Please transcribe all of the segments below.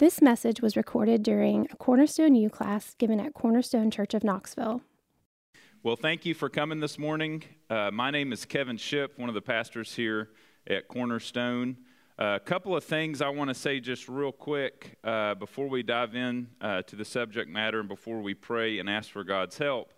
This message was recorded during a Cornerstone U class given at Cornerstone Church of Knoxville. Well, thank you for coming this morning. Uh, my name is Kevin Ship, one of the pastors here at Cornerstone. A uh, couple of things I want to say just real quick uh, before we dive in uh, to the subject matter and before we pray and ask for God's help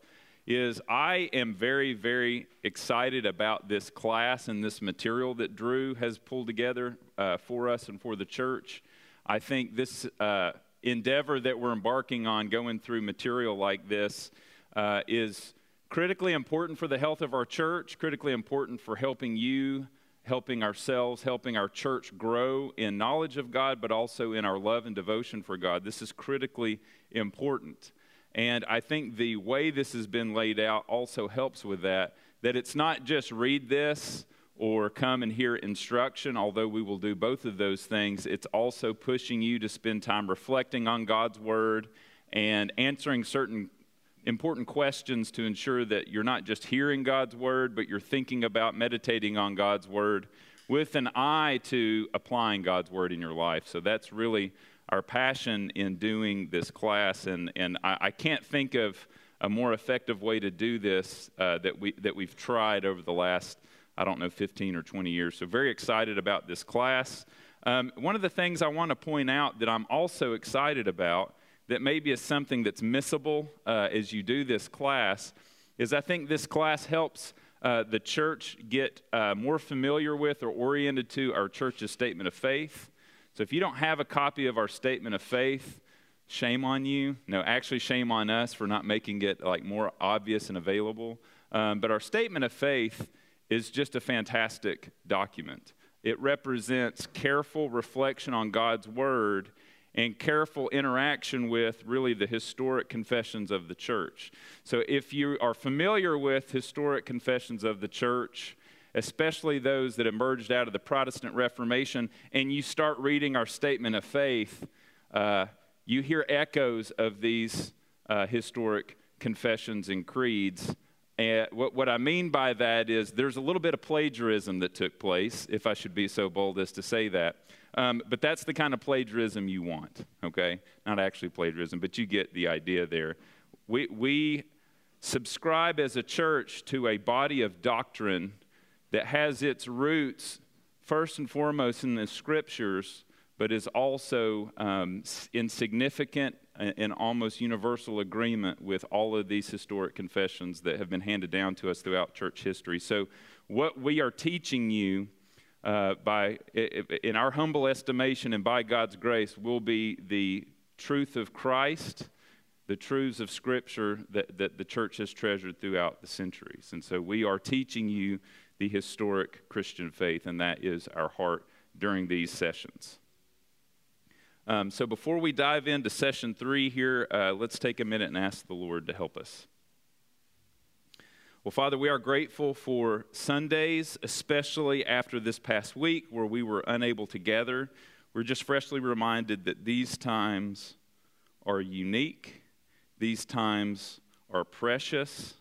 is I am very, very excited about this class and this material that Drew has pulled together uh, for us and for the church. I think this uh, endeavor that we're embarking on, going through material like this, uh, is critically important for the health of our church, critically important for helping you, helping ourselves, helping our church grow in knowledge of God, but also in our love and devotion for God. This is critically important. And I think the way this has been laid out also helps with that, that it's not just read this or come and hear instruction, although we will do both of those things, it's also pushing you to spend time reflecting on God's Word and answering certain important questions to ensure that you're not just hearing God's Word, but you're thinking about meditating on God's Word with an eye to applying God's Word in your life. So that's really our passion in doing this class, and, and I, I can't think of a more effective way to do this uh, that, we, that we've tried over the last I don't know, 15 or 20 years. So, very excited about this class. Um, one of the things I want to point out that I'm also excited about, that maybe is something that's missable uh, as you do this class, is I think this class helps uh, the church get uh, more familiar with or oriented to our church's statement of faith. So, if you don't have a copy of our statement of faith, shame on you. No, actually, shame on us for not making it like more obvious and available. Um, but our statement of faith is just a fantastic document. It represents careful reflection on God's Word and careful interaction with really the historic confessions of the church. So, if you are familiar with historic confessions of the church, especially those that emerged out of the Protestant Reformation, and you start reading our statement of faith, uh, you hear echoes of these uh, historic confessions and creeds and what, what I mean by that is there's a little bit of plagiarism that took place, if I should be so bold as to say that. Um, but that's the kind of plagiarism you want, okay? Not actually plagiarism, but you get the idea there. We, we subscribe as a church to a body of doctrine that has its roots first and foremost in the scriptures, but is also um, in almost universal agreement with all of these historic confessions that have been handed down to us throughout church history. So, what we are teaching you, uh, by in our humble estimation and by God's grace, will be the truth of Christ, the truths of Scripture that, that the church has treasured throughout the centuries. And so, we are teaching you the historic Christian faith, and that is our heart during these sessions. Um, so before we dive into session three here, uh, let's take a minute and ask the Lord to help us. Well, Father, we are grateful for Sundays, especially after this past week where we were unable to gather. We're just freshly reminded that these times are unique, these times are precious,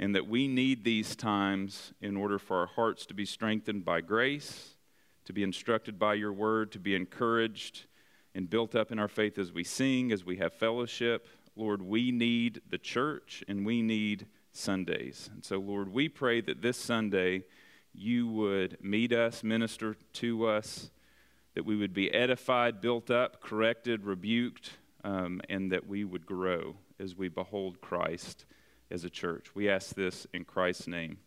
and that we need these times in order for our hearts to be strengthened by grace, to be instructed by your word, to be encouraged and built up in our faith as we sing, as we have fellowship. Lord, we need the church and we need Sundays. And so, Lord, we pray that this Sunday you would meet us, minister to us, that we would be edified, built up, corrected, rebuked, um, and that we would grow as we behold Christ as a church. We ask this in Christ's name.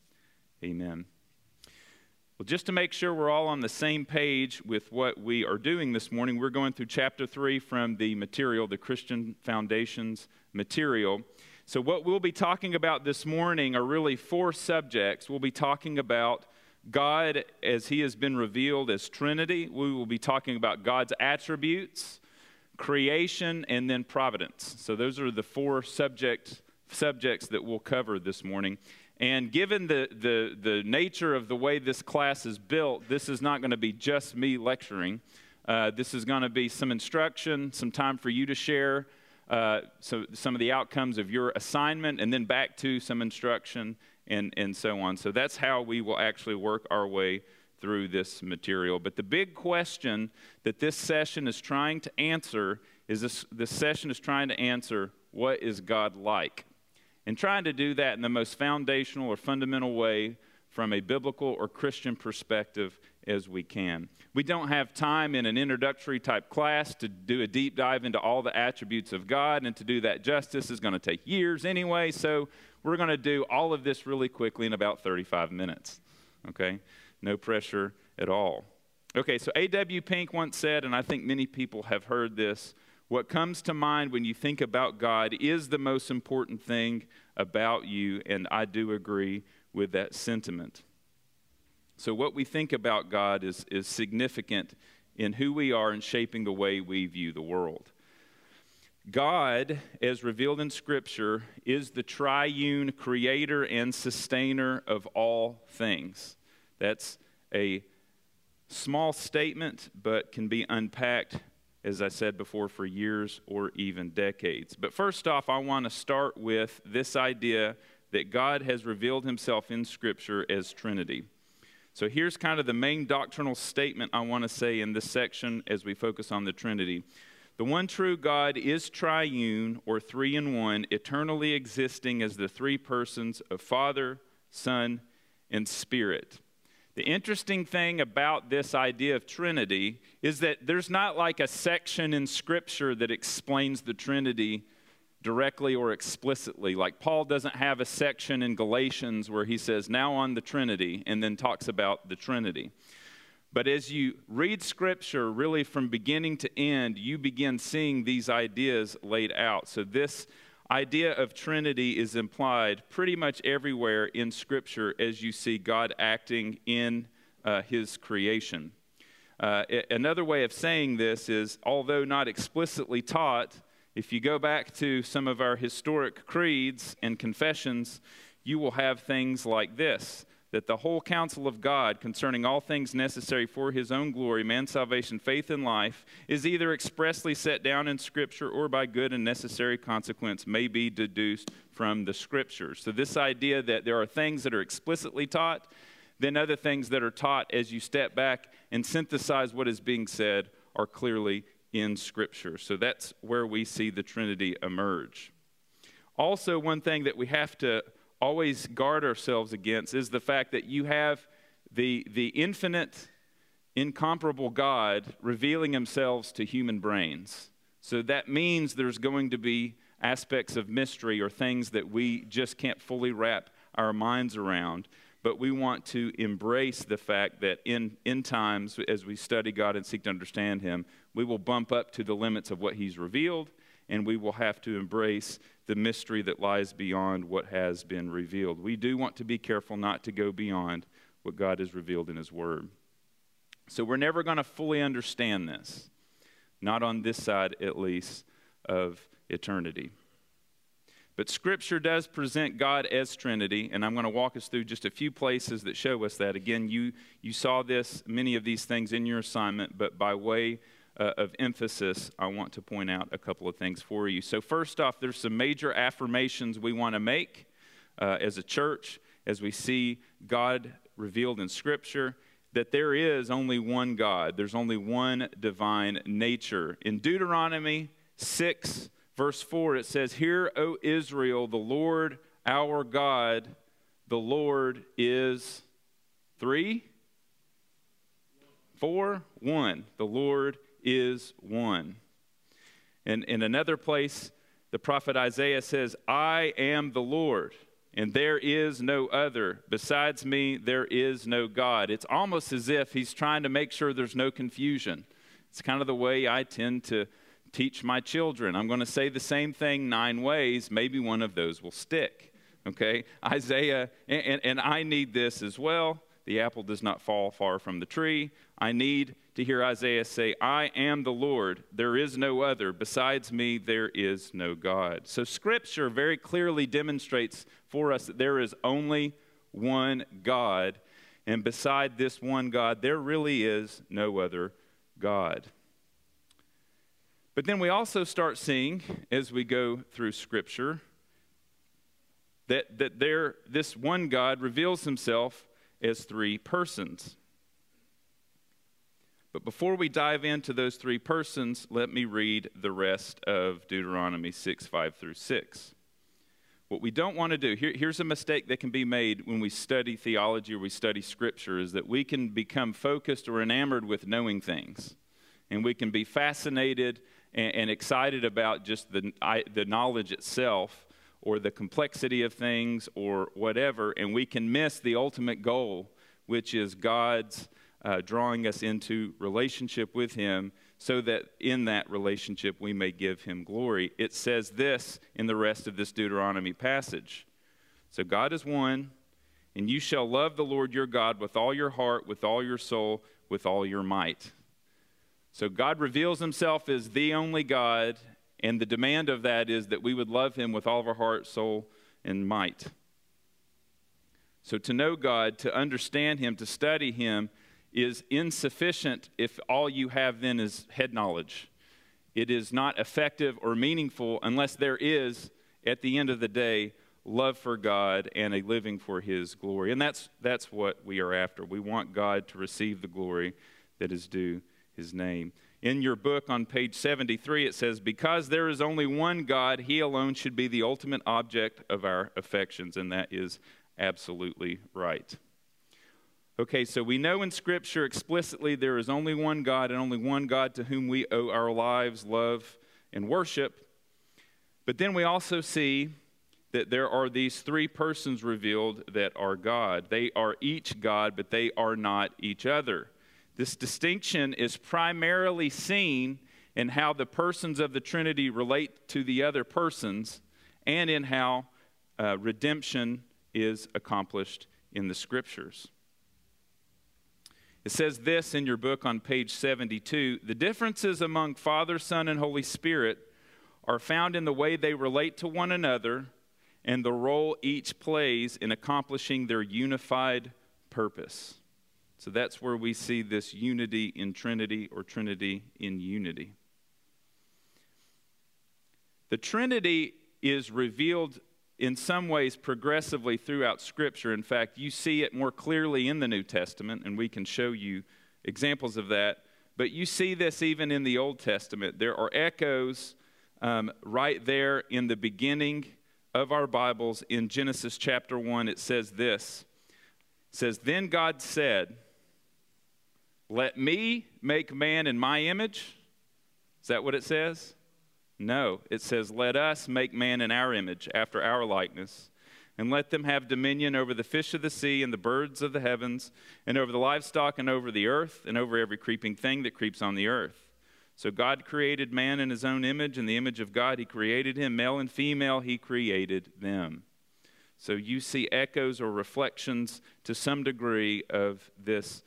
Amen. Well, just to make sure we're all on the same page with what we are doing this morning, we're going through chapter 3 from the material, the Christian Foundations material. So, what we'll be talking about this morning are really four subjects. We'll be talking about God as He has been revealed as Trinity, we will be talking about God's attributes, creation, and then providence. So, those are the four subject, subjects that we'll cover this morning. And given the, the, the nature of the way this class is built, this is not going to be just me lecturing. Uh, this is going to be some instruction, some time for you to share uh, so some of the outcomes of your assignment, and then back to some instruction and, and so on. So that's how we will actually work our way through this material. But the big question that this session is trying to answer is this, this session is trying to answer what is God like? And trying to do that in the most foundational or fundamental way from a biblical or Christian perspective as we can. We don't have time in an introductory type class to do a deep dive into all the attributes of God, and to do that justice is going to take years anyway, so we're going to do all of this really quickly in about 35 minutes. Okay? No pressure at all. Okay, so A.W. Pink once said, and I think many people have heard this what comes to mind when you think about God is the most important thing about you, and I do agree with that sentiment. So, what we think about God is, is significant in who we are and shaping the way we view the world. God, as revealed in Scripture, is the triune creator and sustainer of all things. That's a small statement, but can be unpacked, as I said before, for years or even decades. But first off, I want to start with this idea that God has revealed himself in Scripture as Trinity. So here's kind of the main doctrinal statement I want to say in this section as we focus on the Trinity. The one true God is triune or three in one, eternally existing as the three persons of Father, Son, and Spirit. The interesting thing about this idea of Trinity is that there's not like a section in Scripture that explains the Trinity directly or explicitly. Like Paul doesn't have a section in Galatians where he says, now on the Trinity, and then talks about the Trinity. But as you read Scripture, really from beginning to end, you begin seeing these ideas laid out. So, this idea of Trinity is implied pretty much everywhere in Scripture as you see God acting in uh, His creation. Uh, another way of saying this is, although not explicitly taught, if you go back to some of our historic creeds and confessions, you will have things like this that the whole counsel of God concerning all things necessary for his own glory, man's salvation, faith, and life, is either expressly set down in Scripture or by good and necessary consequence may be deduced from the Scriptures. So, this idea that there are things that are explicitly taught, then other things that are taught as you step back and synthesize what is being said are clearly in Scripture. So, that's where we see the Trinity emerge. Also, one thing that we have to always guard ourselves against is the fact that you have the, the infinite, incomparable God revealing himself to human brains. So that means there's going to be aspects of mystery or things that we just can't fully wrap our minds around. But we want to embrace the fact that in, in times, as we study God and seek to understand Him, we will bump up to the limits of what He's revealed, and we will have to embrace the mystery that lies beyond what has been revealed. We do want to be careful not to go beyond what God has revealed in His Word. So we're never going to fully understand this, not on this side at least of eternity. But Scripture does present God as Trinity, and I'm going to walk us through just a few places that show us that. Again, you, you saw this, many of these things in your assignment, but by way uh, of emphasis, I want to point out a couple of things for you. So, first off, there's some major affirmations we want to make uh, as a church as we see God revealed in Scripture that there is only one God, there's only one divine nature. In Deuteronomy 6, verse 4, it says, Hear, O Israel, the Lord our God, the Lord is three, four, one. The Lord is one. And in another place, the prophet Isaiah says, I am the Lord, and there is no other. Besides me, there is no God. It's almost as if he's trying to make sure there's no confusion. It's kind of the way I tend to teach my children. I'm going to say the same thing nine ways, maybe one of those will stick. Okay? Isaiah, and, and, and I need this as well. The apple does not fall far from the tree. I need to hear Isaiah say, I am the Lord, there is no other. Besides me, there is no God. So, Scripture very clearly demonstrates for us that there is only one God. And beside this one God, there really is no other God. But then we also start seeing, as we go through Scripture, that, that there, this one God reveals himself as three persons. But before we dive into those three persons, let me read the rest of Deuteronomy 6 5 through 6. What we don't want to do, here, here's a mistake that can be made when we study theology or we study scripture, is that we can become focused or enamored with knowing things. And we can be fascinated and, and excited about just the, I, the knowledge itself or the complexity of things or whatever, and we can miss the ultimate goal, which is God's uh, drawing us into relationship with Him so that in that relationship we may give Him glory. It says this in the rest of this Deuteronomy passage. So God is one, and you shall love the Lord your God with all your heart, with all your soul, with all your might. So God reveals Himself as the only God, and the demand of that is that we would love Him with all of our heart, soul, and might. So to know God, to understand Him, to study Him, is insufficient if all you have then is head knowledge. It is not effective or meaningful unless there is, at the end of the day, love for God and a living for His glory. And that's, that's what we are after. We want God to receive the glory that is due His name. In your book on page 73, it says, Because there is only one God, He alone should be the ultimate object of our affections. And that is absolutely right. Okay, so we know in Scripture explicitly there is only one God and only one God to whom we owe our lives, love, and worship. But then we also see that there are these three persons revealed that are God. They are each God, but they are not each other. This distinction is primarily seen in how the persons of the Trinity relate to the other persons and in how uh, redemption is accomplished in the Scriptures. It says this in your book on page 72 the differences among Father, Son, and Holy Spirit are found in the way they relate to one another and the role each plays in accomplishing their unified purpose. So that's where we see this unity in Trinity or Trinity in unity. The Trinity is revealed in some ways progressively throughout Scripture. In fact, you see it more clearly in the New Testament, and we can show you examples of that. But you see this even in the Old Testament. There are echoes um, right there in the beginning of our Bibles. In Genesis chapter 1, it says this It says, Then God said, Let me make man in my image. Is that what it says? No, it says, Let us make man in our image, after our likeness, and let them have dominion over the fish of the sea and the birds of the heavens, and over the livestock and over the earth, and over every creeping thing that creeps on the earth. So God created man in his own image. In the image of God, he created him. Male and female, he created them. So you see echoes or reflections to some degree of this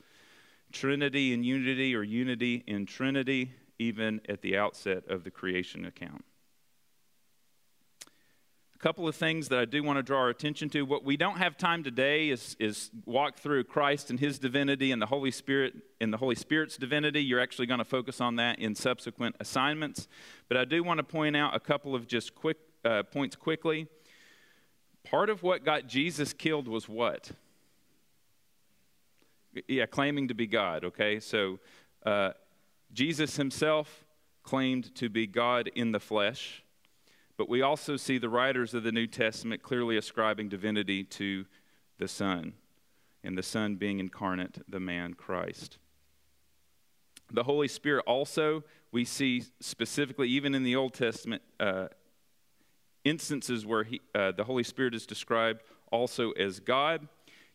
Trinity in unity or unity in Trinity even at the outset of the creation account. A couple of things that I do want to draw our attention to. What we don't have time today is, is walk through Christ and his divinity and the Holy Spirit and the Holy Spirit's divinity. You're actually going to focus on that in subsequent assignments. But I do want to point out a couple of just quick uh, points quickly. Part of what got Jesus killed was what? Yeah, claiming to be God, okay? So uh, Jesus himself claimed to be God in the flesh, but we also see the writers of the New Testament clearly ascribing divinity to the Son, and the Son being incarnate, the man Christ. The Holy Spirit also, we see specifically, even in the Old Testament, uh, instances where he, uh, the Holy Spirit is described also as God.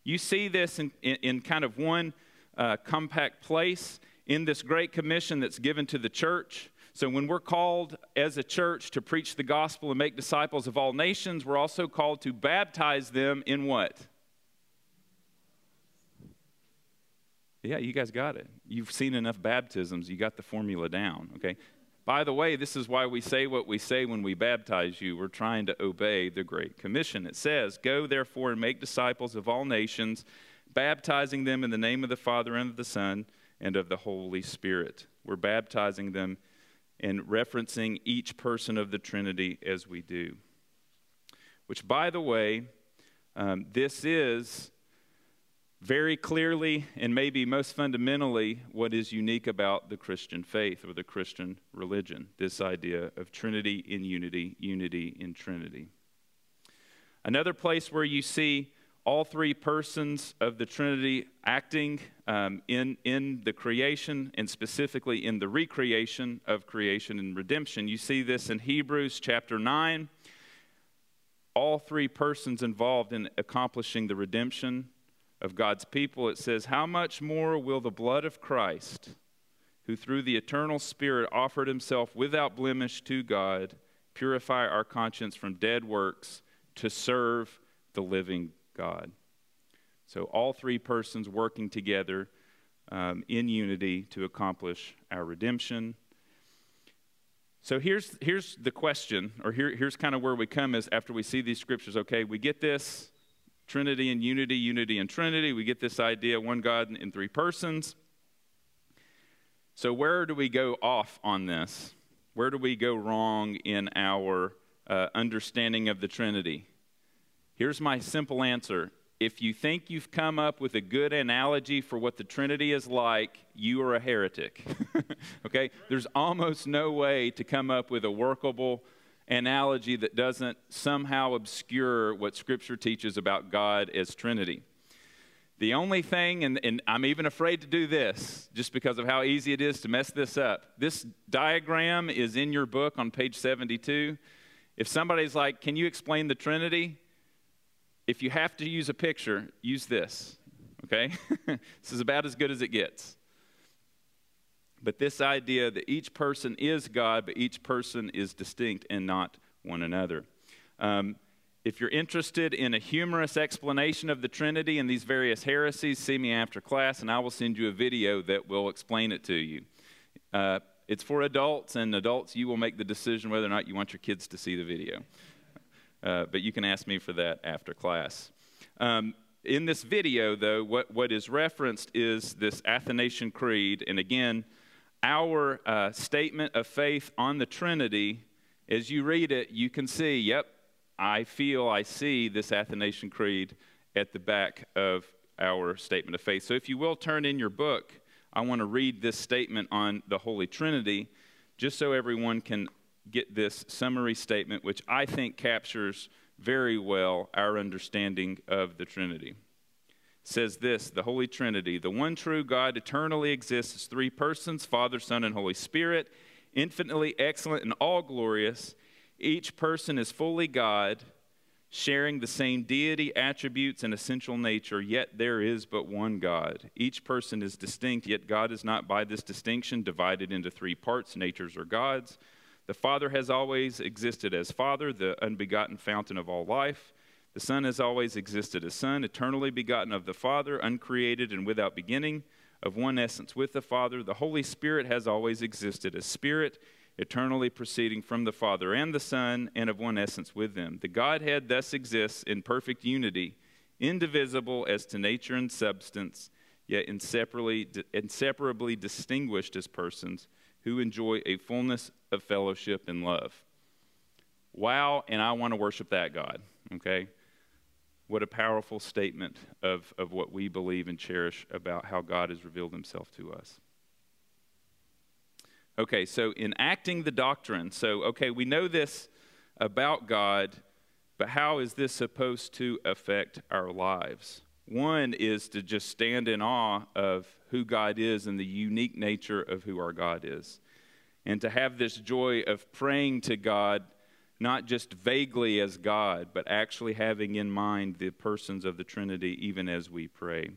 You see this in, in, in kind of one uh, compact place in this great commission that's given to the church. So, when we're called as a church to preach the gospel and make disciples of all nations, we're also called to baptize them in what? Yeah, you guys got it. You've seen enough baptisms, you got the formula down, okay? By the way, this is why we say what we say when we baptize you. We're trying to obey the Great Commission. It says, Go therefore and make disciples of all nations, baptizing them in the name of the Father and of the Son and of the Holy Spirit. We're baptizing them and referencing each person of the Trinity as we do. Which, by the way, um, this is very clearly and maybe most fundamentally what is unique about the Christian faith or the Christian religion this idea of Trinity in unity, unity in Trinity. Another place where you see all three persons of the Trinity acting um, in, in the creation and specifically in the recreation of creation and redemption. You see this in Hebrews chapter 9. All three persons involved in accomplishing the redemption of God's people, it says, How much more will the blood of Christ, who through the eternal Spirit offered himself without blemish to God, purify our conscience from dead works to serve the living God? So, all three persons working together um, in unity to accomplish our redemption. So here's, here's the question, or here, here's kind of where we come is after we see these scriptures. Okay, we get this, Trinity and unity, unity and Trinity. We get this idea one God in three persons. So, where do we go off on this? Where do we go wrong in our uh, understanding of the Trinity? Here's my simple answer. If you think you've come up with a good analogy for what the Trinity is like, you are a heretic. okay? There's almost no way to come up with a workable analogy that doesn't somehow obscure what Scripture teaches about God as Trinity. The only thing, and, and, I'm even afraid to do this just because of how easy it is to mess this up. This diagram is in your book on page 72. If somebody's like, Can you explain the Trinity? If you have to use a picture, use this. Okay? this is about as good as it gets. But this idea that each person is God, but each person is distinct and not one another. Um, if you're interested in a humorous explanation of the Trinity and these various heresies, see me after class, and I will send you a video that will explain it to you. Uh, it's for adults, and adults, you will make the decision whether or not you want your kids to see the video. Uh, but you can ask me for that after class. Um, in this video, though, what, what is referenced is this Athanasian Creed, and again, our uh, statement of faith on the Trinity, as you read it, you can see, yep, I feel, I see this Athanasian Creed at the back of our statement of faith. So if you will turn in your book, I want to read this statement on the Holy Trinity, just so everyone can get this summary statement, which I think captures very well our understanding of the Trinity says this the Holy Trinity, the one true God, eternally exists as three persons Father, Son, and Holy Spirit, infinitely excellent and all glorious. Each person is fully God, sharing the same deity, attributes, and essential nature, yet there is but one God. Each person is distinct, yet God is not by this distinction divided into three parts, natures or gods. The Father has always existed as Father, the unbegotten fountain of all life. The Son has always existed as Son, eternally begotten of the Father, uncreated and without beginning, of one essence with the Father. The Holy Spirit has always existed as Spirit, eternally proceeding from the Father and the Son, and of one essence with them. The Godhead thus exists in perfect unity, indivisible as to nature and substance, yet inseparably, inseparably distinguished as persons who enjoy a fullness of fellowship and love. Wow, and I want to worship that God, okay? What a powerful statement of, of what we believe and cherish about how God has revealed himself to us. Okay, so in acting the doctrine, so, okay, we know this about God, but how is this supposed to affect our lives? One is to just stand in awe of who God is and the unique nature of who our God is. And to have this joy of praying to God not just vaguely as God, but actually having in mind the persons of the Trinity even as we pray.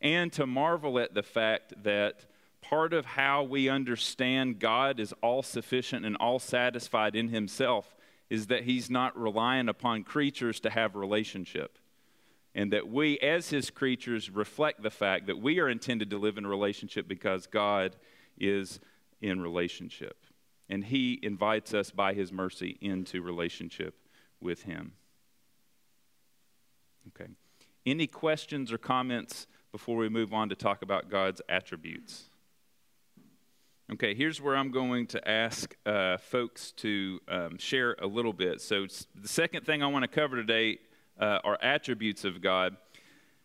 And to marvel at the fact that part of how we understand God is all sufficient and all satisfied in Himself is that He's not relying upon creatures to have relationship. And that we, as His creatures, reflect the fact that we are intended to live in relationship because God is in relationship and He invites us by His mercy into relationship with Him. Okay. Any questions or comments before we move on to talk about God's attributes? Okay, here's where I'm going to ask uh, folks to um, share a little bit. So, the second thing I want to cover today uh, are attributes of God.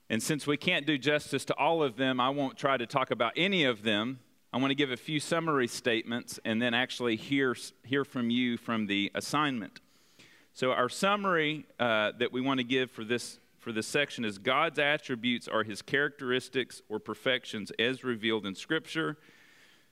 And since we can't do justice to all of them, I won't try to talk about any of them. I want to give a few summary statements and then actually hear, hear from you from the assignment. So, our summary uh, that we want to give for this, for this section is God's attributes are his characteristics or perfections as revealed in Scripture.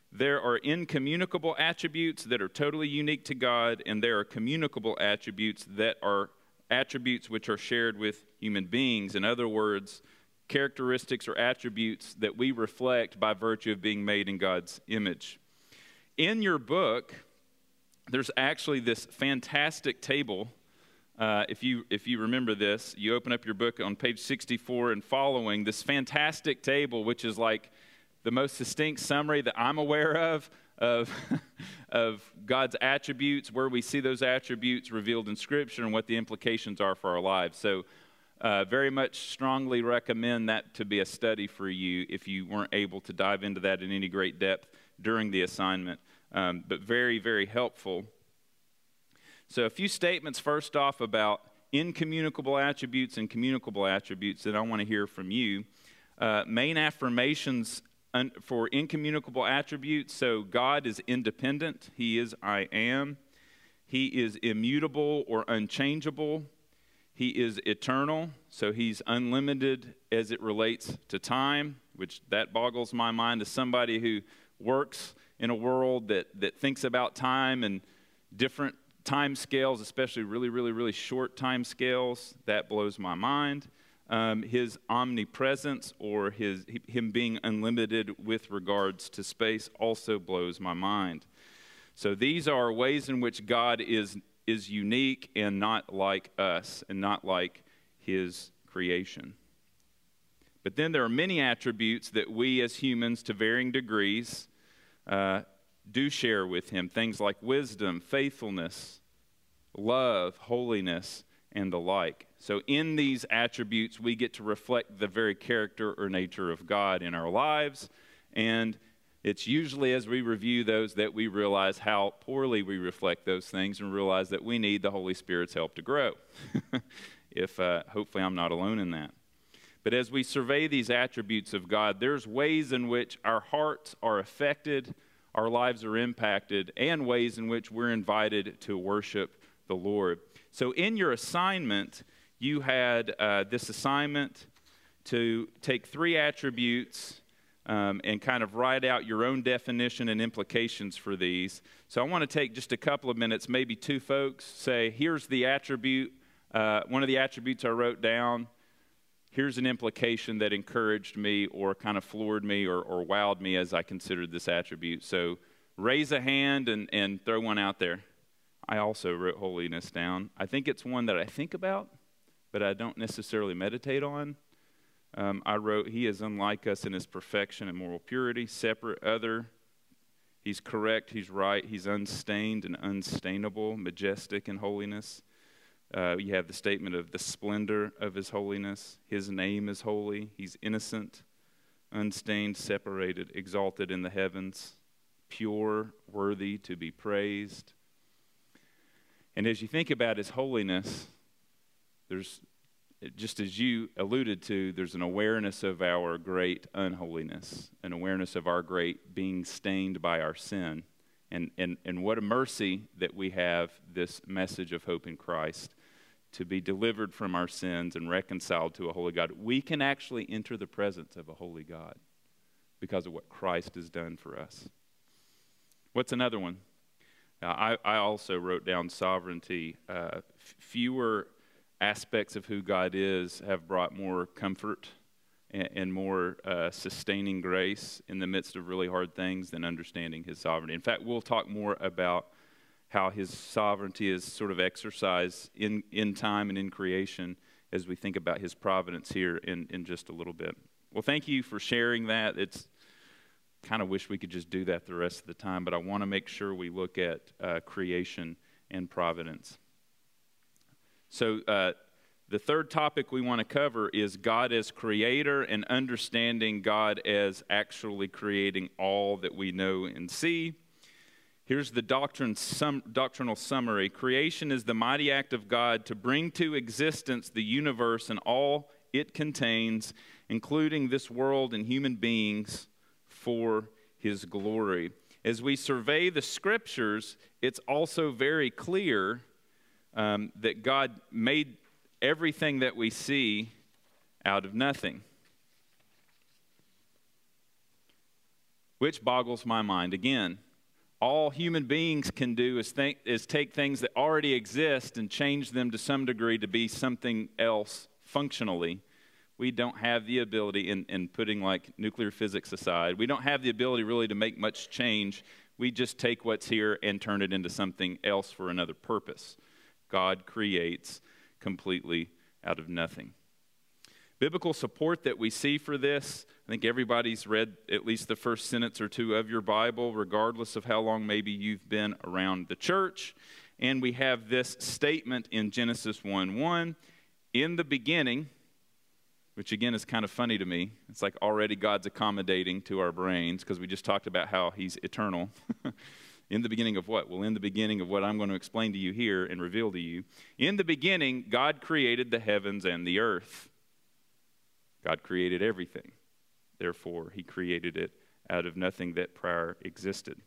There are incommunicable attributes that are totally unique to God, and there are communicable attributes that are attributes which are shared with human beings. In other words, characteristics or attributes that we reflect by virtue of being made in God's image. In your book, there's actually this fantastic table. Uh, if, you, if you remember this, you open up your book on page 64 and following, this fantastic table, which is like the most distinct summary that I'm aware of of, of God's attributes, where we see those attributes revealed in Scripture, and what the implications are for our lives. So, uh, very much strongly recommend that to be a study for you if you weren't able to dive into that in any great depth during the assignment. Um, but very, very helpful. So, a few statements first off about incommunicable attributes and communicable attributes that I want to hear from you. Uh, main affirmations for incommunicable attributes. So God is independent, He is I am. He is immutable or unchangeable. He is eternal, so He's unlimited as it relates to time, which that boggles my mind as somebody who works in a world that, that thinks about time and different time scales, especially really, really, really short time scales. That blows my mind um, his omnipresence or his, him being unlimited with regards to space also blows my mind. So these are ways in which God is, is unique and not like us and not like his creation. But then there are many attributes that we as humans, to varying degrees, uh, do share with him. Things like wisdom, faithfulness, love, holiness, and the like. So, in these attributes, we get to reflect the very character or nature of God in our lives. And it's usually as we review those that we realize how poorly we reflect those things and realize that we need the Holy Spirit's help to grow. if uh, hopefully I'm not alone in that. But as we survey these attributes of God, there's ways in which our hearts are affected, our lives are impacted, and ways in which we're invited to worship the Lord. So, in your assignment, you had uh, this assignment to take three attributes um, and kind of write out your own definition and implications for these. So I want to take just a couple of minutes, maybe two folks, say, here's the attribute, uh, one of the attributes I wrote down. Here's an implication that encouraged me or kind of floored me or, or wowed me as I considered this attribute. So raise a hand and, and throw one out there. I also wrote holiness down. I think it's one that I think about but I don't necessarily meditate on. Um, I wrote, He is unlike us in His perfection and moral purity, separate, other. He's correct, He's right, He's unstained and unstainable, majestic in holiness. Uh, you have the statement of the splendor of His holiness. His name is holy. He's innocent, unstained, separated, exalted in the heavens, pure, worthy to be praised. And as you think about His holiness, there's just as you alluded to, there's an awareness of our great unholiness, an awareness of our great being stained by our sin. And, and, and what a mercy that we have this message of hope in Christ to be delivered from our sins and reconciled to a holy God. We can actually enter the presence of a holy God because of what Christ has done for us. What's another one? I, I also wrote down sovereignty. Uh, fewer aspects of who God is have brought more comfort and, and more uh, sustaining grace in the midst of really hard things than understanding His sovereignty. In fact, we'll talk more about how His sovereignty is sort of exercised in, in time and in creation as we think about His providence here in, in just a little bit. Well, thank you for sharing that. It's kind of wish we could just do that the rest of the time, but I want to make sure we look at uh, creation and providence. So, uh, the third topic we want to cover is God as creator and understanding God as actually creating all that we know and see. Here's the doctrine sum, doctrinal summary Creation is the mighty act of God to bring to existence the universe and all it contains, including this world and human beings, for his glory. As we survey the scriptures, it's also very clear um, that God made everything that we see out of nothing. Which boggles my mind. Again, all human beings can do is, think, is take things that already exist and change them to some degree to be something else functionally. We don't have the ability, in, in putting like nuclear physics aside, we don't have the ability really to make much change. We just take what's here and turn it into something else for another purpose. God creates completely out of nothing. Biblical support that we see for this, I think everybody's read at least the first sentence or two of your Bible, regardless of how long maybe you've been around the church. And we have this statement in Genesis 1 1 In the beginning, which again is kind of funny to me. It's like already God's accommodating to our brains because we just talked about how He's eternal. In the beginning of what? Well, in the beginning of what I'm going to explain to you here and reveal to you. In the beginning, God created the heavens and the earth. God created everything. Therefore, He created it out of nothing that prior existed.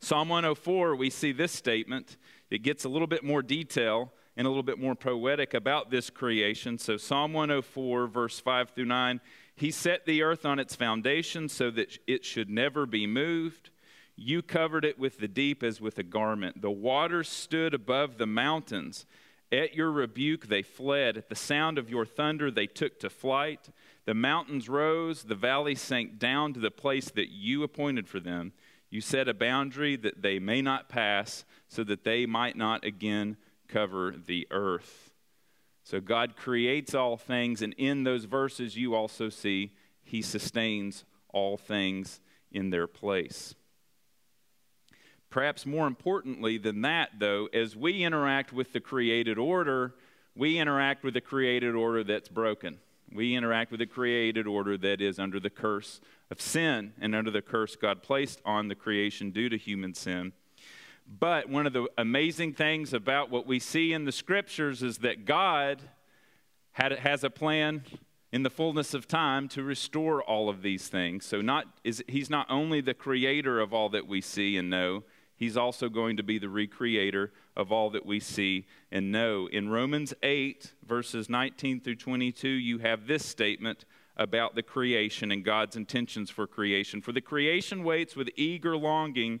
Psalm 104, we see this statement. It gets a little bit more detail and a little bit more poetic about this creation. So, Psalm 104, verse 5 through 9 He set the earth on its foundation so that it should never be moved. You covered it with the deep as with a garment. The waters stood above the mountains. At your rebuke, they fled. At the sound of your thunder, they took to flight. The mountains rose, the valleys sank down to the place that you appointed for them. You set a boundary that they may not pass, so that they might not again cover the earth. So God creates all things, and in those verses, you also see He sustains all things in their place. Perhaps more importantly than that, though, as we interact with the created order, we interact with a created order that's broken. We interact with a created order that is under the curse of sin and under the curse God placed on the creation due to human sin. But one of the amazing things about what we see in the scriptures is that God had, has a plan in the fullness of time to restore all of these things. So not, is, he's not only the creator of all that we see and know, He's also going to be the recreator of all that we see and know. In Romans 8, verses 19 through 22, you have this statement about the creation and God's intentions for creation. For the creation waits with eager longing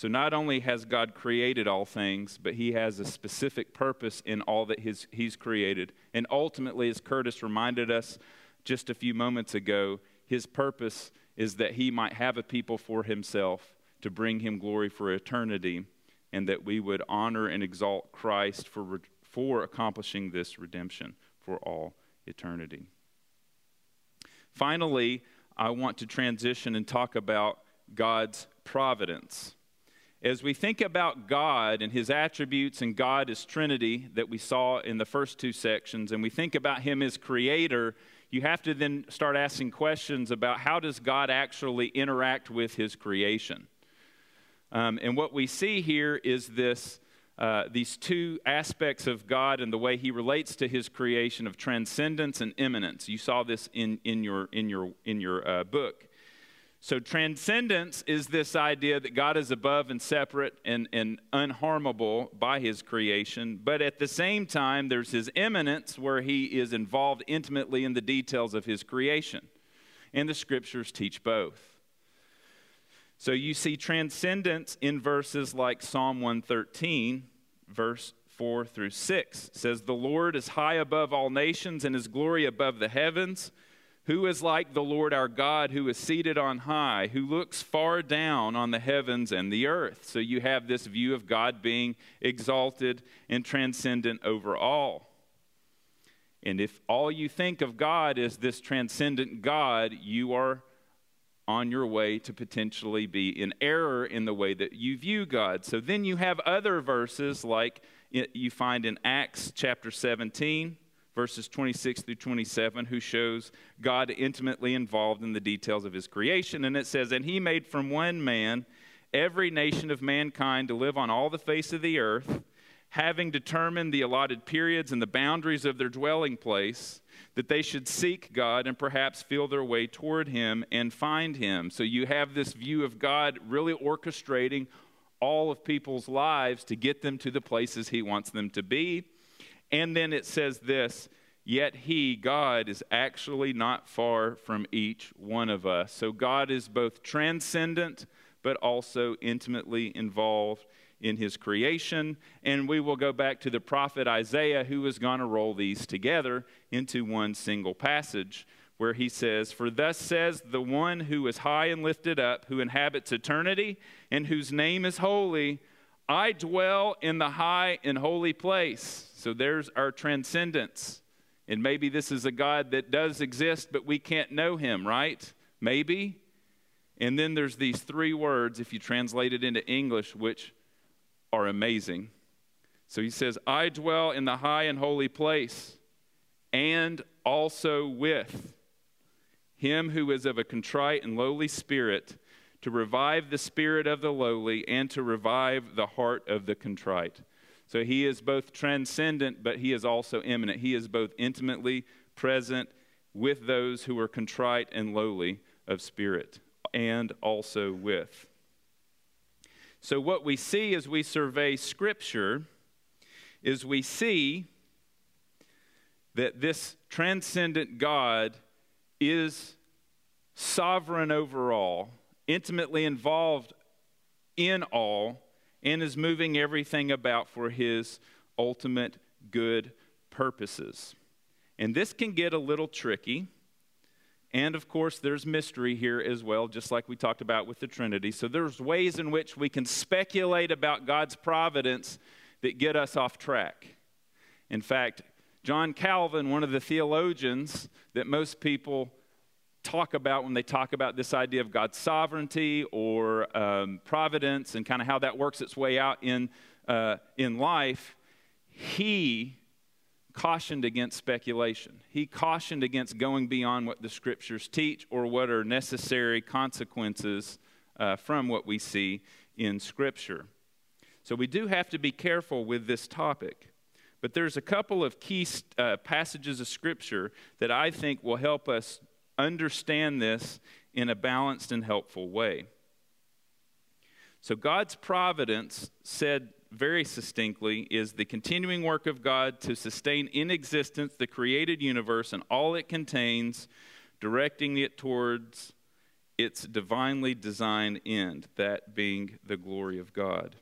So, not only has God created all things, but He has a specific purpose in all that his, He's created. And ultimately, as Curtis reminded us just a few moments ago, His purpose is that He might have a people for Himself to bring Him glory for eternity, and that we would honor and exalt Christ for for accomplishing this redemption for all eternity. Finally, I want to transition and talk about God's providence. As we think about God and his attributes and God as Trinity that we saw in the first two sections, and we think about him as creator, you have to then start asking questions about how does God actually interact with his creation? Um, and what we see here is this uh, these two aspects of God and the way He relates to His creation of transcendence and immanence. You saw this in, in your, in your, in your uh, book. So, transcendence is this idea that God is above and separate and, and unharmable by His creation, but at the same time, there's His immanence where He is involved intimately in the details of His creation. And the scriptures teach both. So you see transcendence in verses like Psalm 113, verse 4 through 6. Says, The Lord is high above all nations, and his glory above the heavens. Who is like the Lord our God, who is seated on high, who looks far down on the heavens and the earth? So you have this view of God being exalted and transcendent over all. And if all you think of God is this transcendent God, you are on your way to potentially be in error in the way that you view God. So then you have other verses like you find in Acts chapter 17, verses 26 through 27, who shows God intimately involved in the details of his creation. And it says, And he made from one man every nation of mankind to live on all the face of the earth, having determined the allotted periods and the boundaries of their dwelling place, that they should seek God and perhaps feel their way toward him and find him. So you have this view of God really orchestrating all of people's lives to get them to the places he wants them to be. And then it says this Yet he, God, is actually not far from each one of us. So God is both transcendent but also intimately involved in his creation. And we will go back to the prophet Isaiah, who is going to roll these together into one single passage where he says, For thus says the one who is high and lifted up, who inhabits eternity, and whose name is holy, I dwell in the high and holy place. So there's our transcendence. And maybe this is a God that does exist, but we can't know him, right? Maybe. And then there's these three words, if you translate it into English, which are amazing. So he says, I dwell in the high and holy place, and also with him who is of a contrite and lowly spirit, to revive the spirit of the lowly and to revive the heart of the contrite. So he is both transcendent, but he is also immanent. He is both intimately present with those who are contrite and lowly of spirit and also with. So, what we see as we survey Scripture is we see that this transcendent God is sovereign over all, intimately involved in all, and is moving everything about for his ultimate good purposes. And this can get a little tricky and of course, there's mystery here as well, just like we talked about with the Trinity. So there's ways in which we can speculate about God's providence that get us off track. In fact, John Calvin, one of the theologians that most people talk about when they talk about this idea of God's sovereignty or um, providence and kind of how that works its way out in, uh, in life, he cautioned against speculation. He cautioned against going beyond what the scriptures teach or what are necessary consequences uh, from what we see in scripture. So we do have to be careful with this topic. But there's a couple of key uh, passages of scripture that I think will help us understand this in a balanced and helpful way. So God's providence said very succinctly is the continuing work of God to sustain in existence the created universe and all it contains, directing it towards its divinely designed end, that being the glory of God.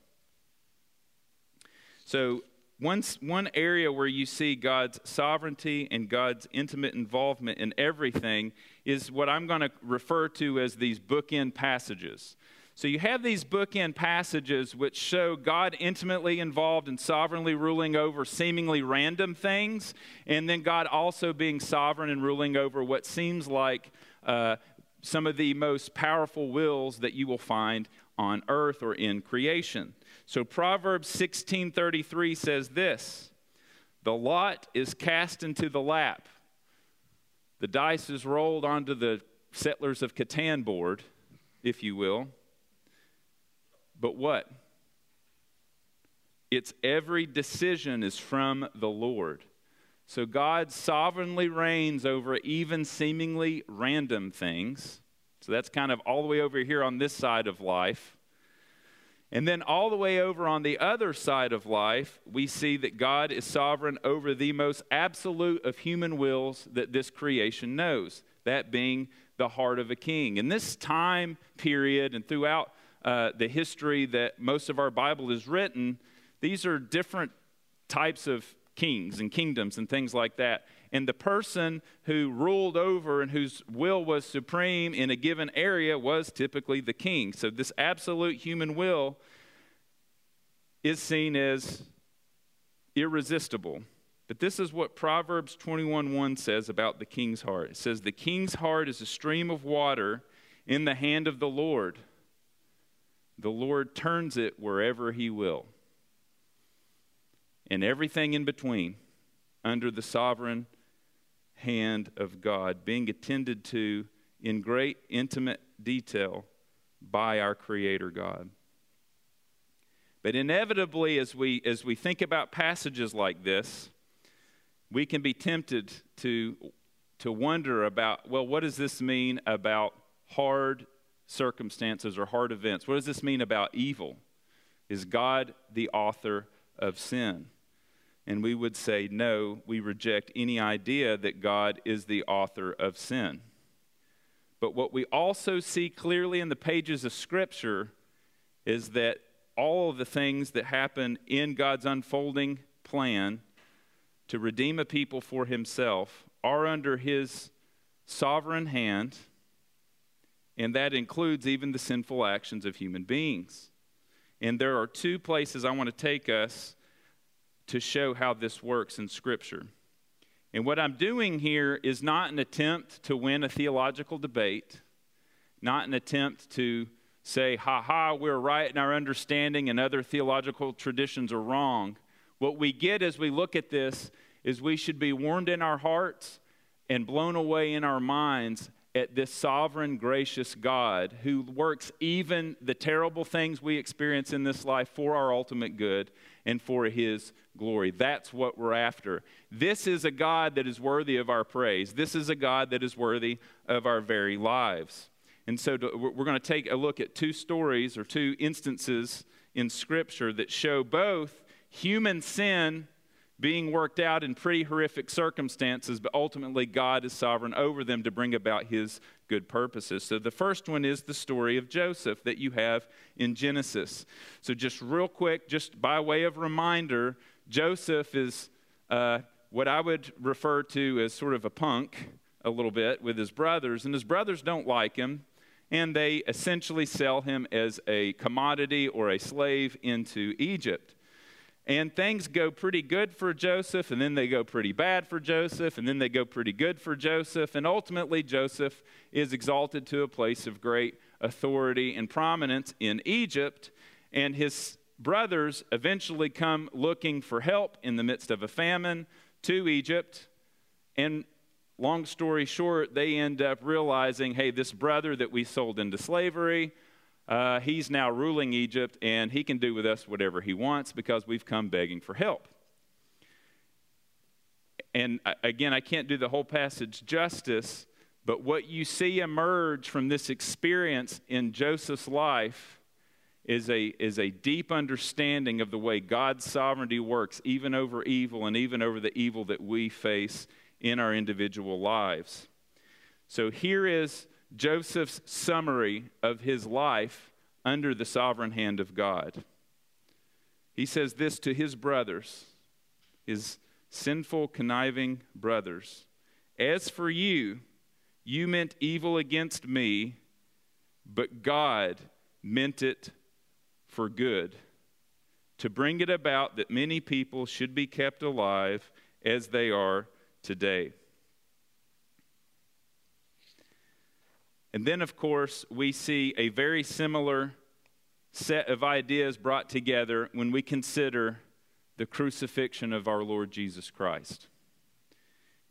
So, one, one area where you see God's sovereignty and God's intimate involvement in everything is what I'm going to refer to as these bookend passages. So you have these bookend passages which show God intimately involved and sovereignly ruling over seemingly random things, and then God also being sovereign and ruling over what seems like uh, some of the most powerful wills that you will find on earth or in creation. So Proverbs 16:33 says this: "The lot is cast into the lap. The dice is rolled onto the settlers of Catan board, if you will." But what? It's every decision is from the Lord. So God sovereignly reigns over even seemingly random things. So that's kind of all the way over here on this side of life. And then all the way over on the other side of life, we see that God is sovereign over the most absolute of human wills that this creation knows, that being the heart of a king. In this time period and throughout uh, the history that most of our Bible is written, these are different types of kings and kingdoms and things like that. And the person who ruled over and whose will was supreme in a given area was typically the king. So, this absolute human will is seen as irresistible. But this is what Proverbs 21:1 says about the king's heart. It says, The king's heart is a stream of water in the hand of the Lord. The Lord turns it wherever He will. And everything in between, under the sovereign hand of God, being attended to in great intimate detail by our Creator God. But inevitably, as we, as we think about passages like this, we can be tempted to, to wonder about well, what does this mean about hard circumstances or hard events? What does this mean about evil? Is God the author of sin? And we would say, no, we reject any idea that God is the author of sin. But what we also see clearly in the pages of Scripture is that all of the things that happen in God's unfolding plan to redeem a people for Himself are under His sovereign hand, and that includes even the sinful actions of human beings. And there are two places I want to take us to show how this works in Scripture. And what I'm doing here is not an attempt to win a theological debate, not an attempt to say, ha ha, we're right in our understanding and other theological traditions are wrong. What we get as we look at this is we should be warmed in our hearts and blown away in our minds at this sovereign, gracious God who works even the terrible things we experience in this life for our ultimate good and for His glory. That's what we're after. This is a God that is worthy of our praise. This is a God that is worthy of our very lives. And so to, we're going to take a look at two stories or two instances in Scripture that show both human sin being worked out in pretty horrific circumstances, but ultimately God is sovereign over them to bring about his good purposes. So the first one is the story of Joseph that you have in Genesis. So, just real quick, just by way of reminder, Joseph is uh, what I would refer to as sort of a punk a little bit with his brothers, and his brothers don't like him. And they essentially sell him as a commodity or a slave into Egypt. And things go pretty good for Joseph, and then they go pretty bad for Joseph, and then they go pretty good for Joseph. And ultimately, Joseph is exalted to a place of great authority and prominence in Egypt. And his brothers eventually come looking for help in the midst of a famine to Egypt. And long story short, they end up realizing hey, this brother that we sold into slavery, uh, he's now ruling Egypt, and he can do with us whatever he wants because we've come begging for help. And again, I can't do the whole passage justice, but what you see emerge from this experience in Joseph's life is a, is a deep understanding of the way God's sovereignty works, even over evil and even over the evil that we face in our individual lives. So here is Joseph's summary of his life under the sovereign hand of God. He says this to his brothers, his sinful, conniving brothers As for you, you meant evil against me, but God meant it for good, to bring it about that many people should be kept alive as they are today. And then, of course, we see a very similar set of ideas brought together when we consider the crucifixion of our Lord Jesus Christ.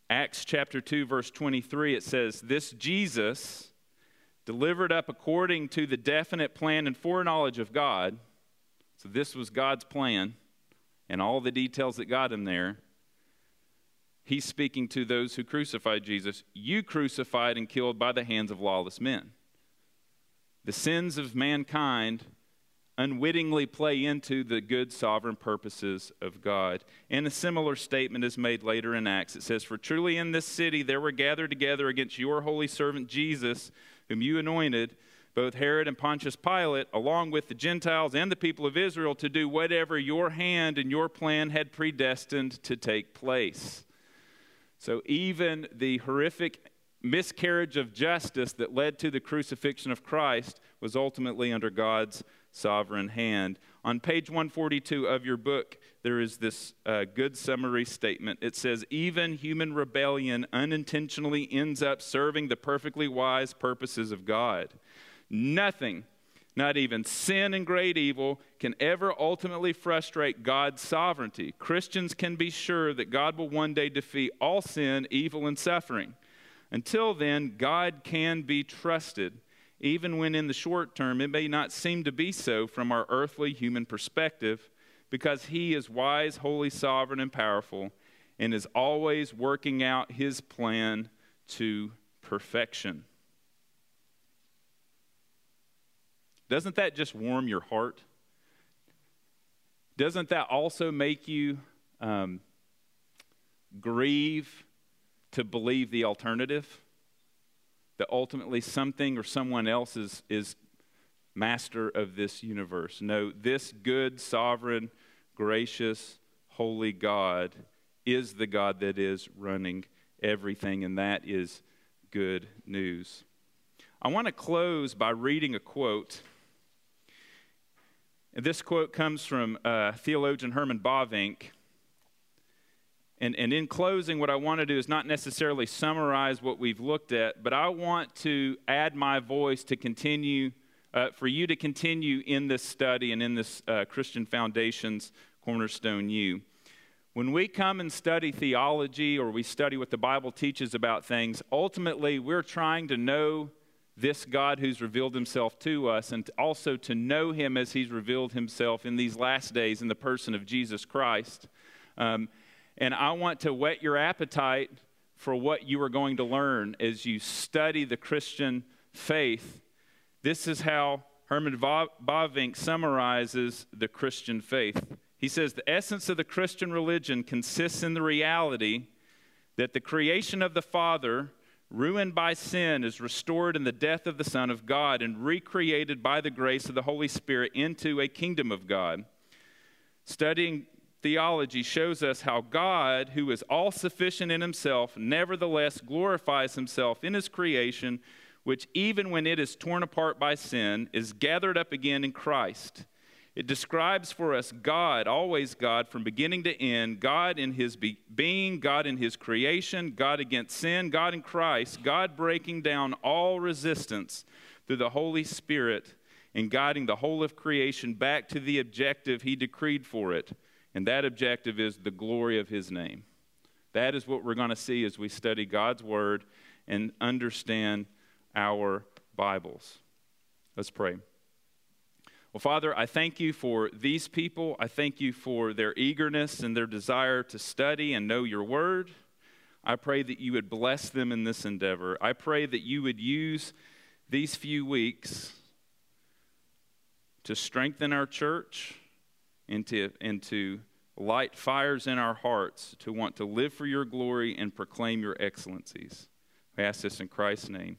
Acts chapter 2, verse 23, it says, This Jesus, delivered up according to the definite plan and foreknowledge of God, so this was God's plan and all the details that got him there he's speaking to those who crucified Jesus. You crucified and killed by the hands of lawless men. The sins of mankind unwittingly play into the good sovereign purposes of God. And a similar statement is made later in Acts. It says, For truly in this city there were gathered together against your holy servant Jesus, whom you anointed, both Herod and Pontius Pilate, along with the Gentiles and the people of Israel, to do whatever your hand and your plan had predestined to take place. So even the horrific miscarriage of justice that led to the crucifixion of Christ was ultimately under God's sovereign hand. On page 142 of your book, there is this uh, good summary statement. It says, Even human rebellion unintentionally ends up serving the perfectly wise purposes of God. Nothing, not even sin and great evil, can ever ultimately frustrate God's sovereignty. Christians can be sure that God will one day defeat all sin, evil, and suffering. Until then, God can be trusted, even when in the short term it may not seem to be so from our earthly human perspective, because He is wise, holy, sovereign, and powerful, and is always working out His plan to perfection. Doesn't that just warm your heart? Doesn't that also make you um, grieve to believe the alternative? That ultimately something or someone else is, is master of this universe. No, this good, sovereign, gracious, holy God is the God that is running everything, and that is good news. I want to close by reading a quote. And this quote comes from uh, theologian Herman Bavinck. And, and in closing, what I want to do is not necessarily summarize what we've looked at, but I want to add my voice to continue, uh, for you to continue in this study and in this uh, Christian Foundations Cornerstone U. When we come and study theology or we study what the Bible teaches about things, ultimately we're trying to know this God who's revealed himself to us and also to know him as he's revealed himself in these last days in the person of Jesus Christ. Um, and I want to whet your appetite for what you are going to learn as you study the Christian faith. This is how Herman Bavinck summarizes the Christian faith. He says the essence of the Christian religion consists in the reality that the creation of the Father, ruined by sin, is restored in the death of the Son of God and recreated by the grace of the Holy Spirit into a kingdom of God. Studying theology shows us how God, who is all sufficient in himself, nevertheless glorifies himself in his creation, which even when it is torn apart by sin, is gathered up again in Christ. It describes for us God, always God, from beginning to end, God in his be- being, God in his creation, God against sin, God in Christ, God breaking down all resistance through the Holy Spirit and guiding the whole of creation back to the objective he decreed for it and that objective is the glory of his name. That is what we're going to see as we study God's word and understand our Bibles. Let's pray. Well, Father, I thank you for these people. I thank you for their eagerness and their desire to study and know your word. I pray that you would bless them in this endeavor. I pray that you would use these few weeks to strengthen our church and to, and to light fires in our hearts to want to live for your glory and proclaim your excellencies. We ask this in Christ's name.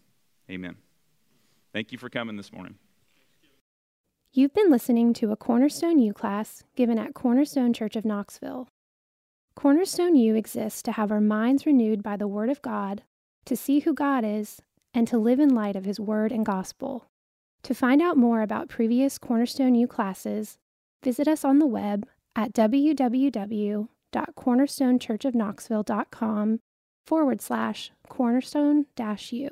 Amen. Thank you for coming this morning. You've been listening to a Cornerstone U class given at Cornerstone Church of Knoxville. Cornerstone U exists to have our minds renewed by the Word of God, to see who God is, and to live in light of His Word and Gospel. To find out more about previous Cornerstone U classes, visit us on the web at www.cornerstonechurchofknoxville.com forward slash cornerstone dash u.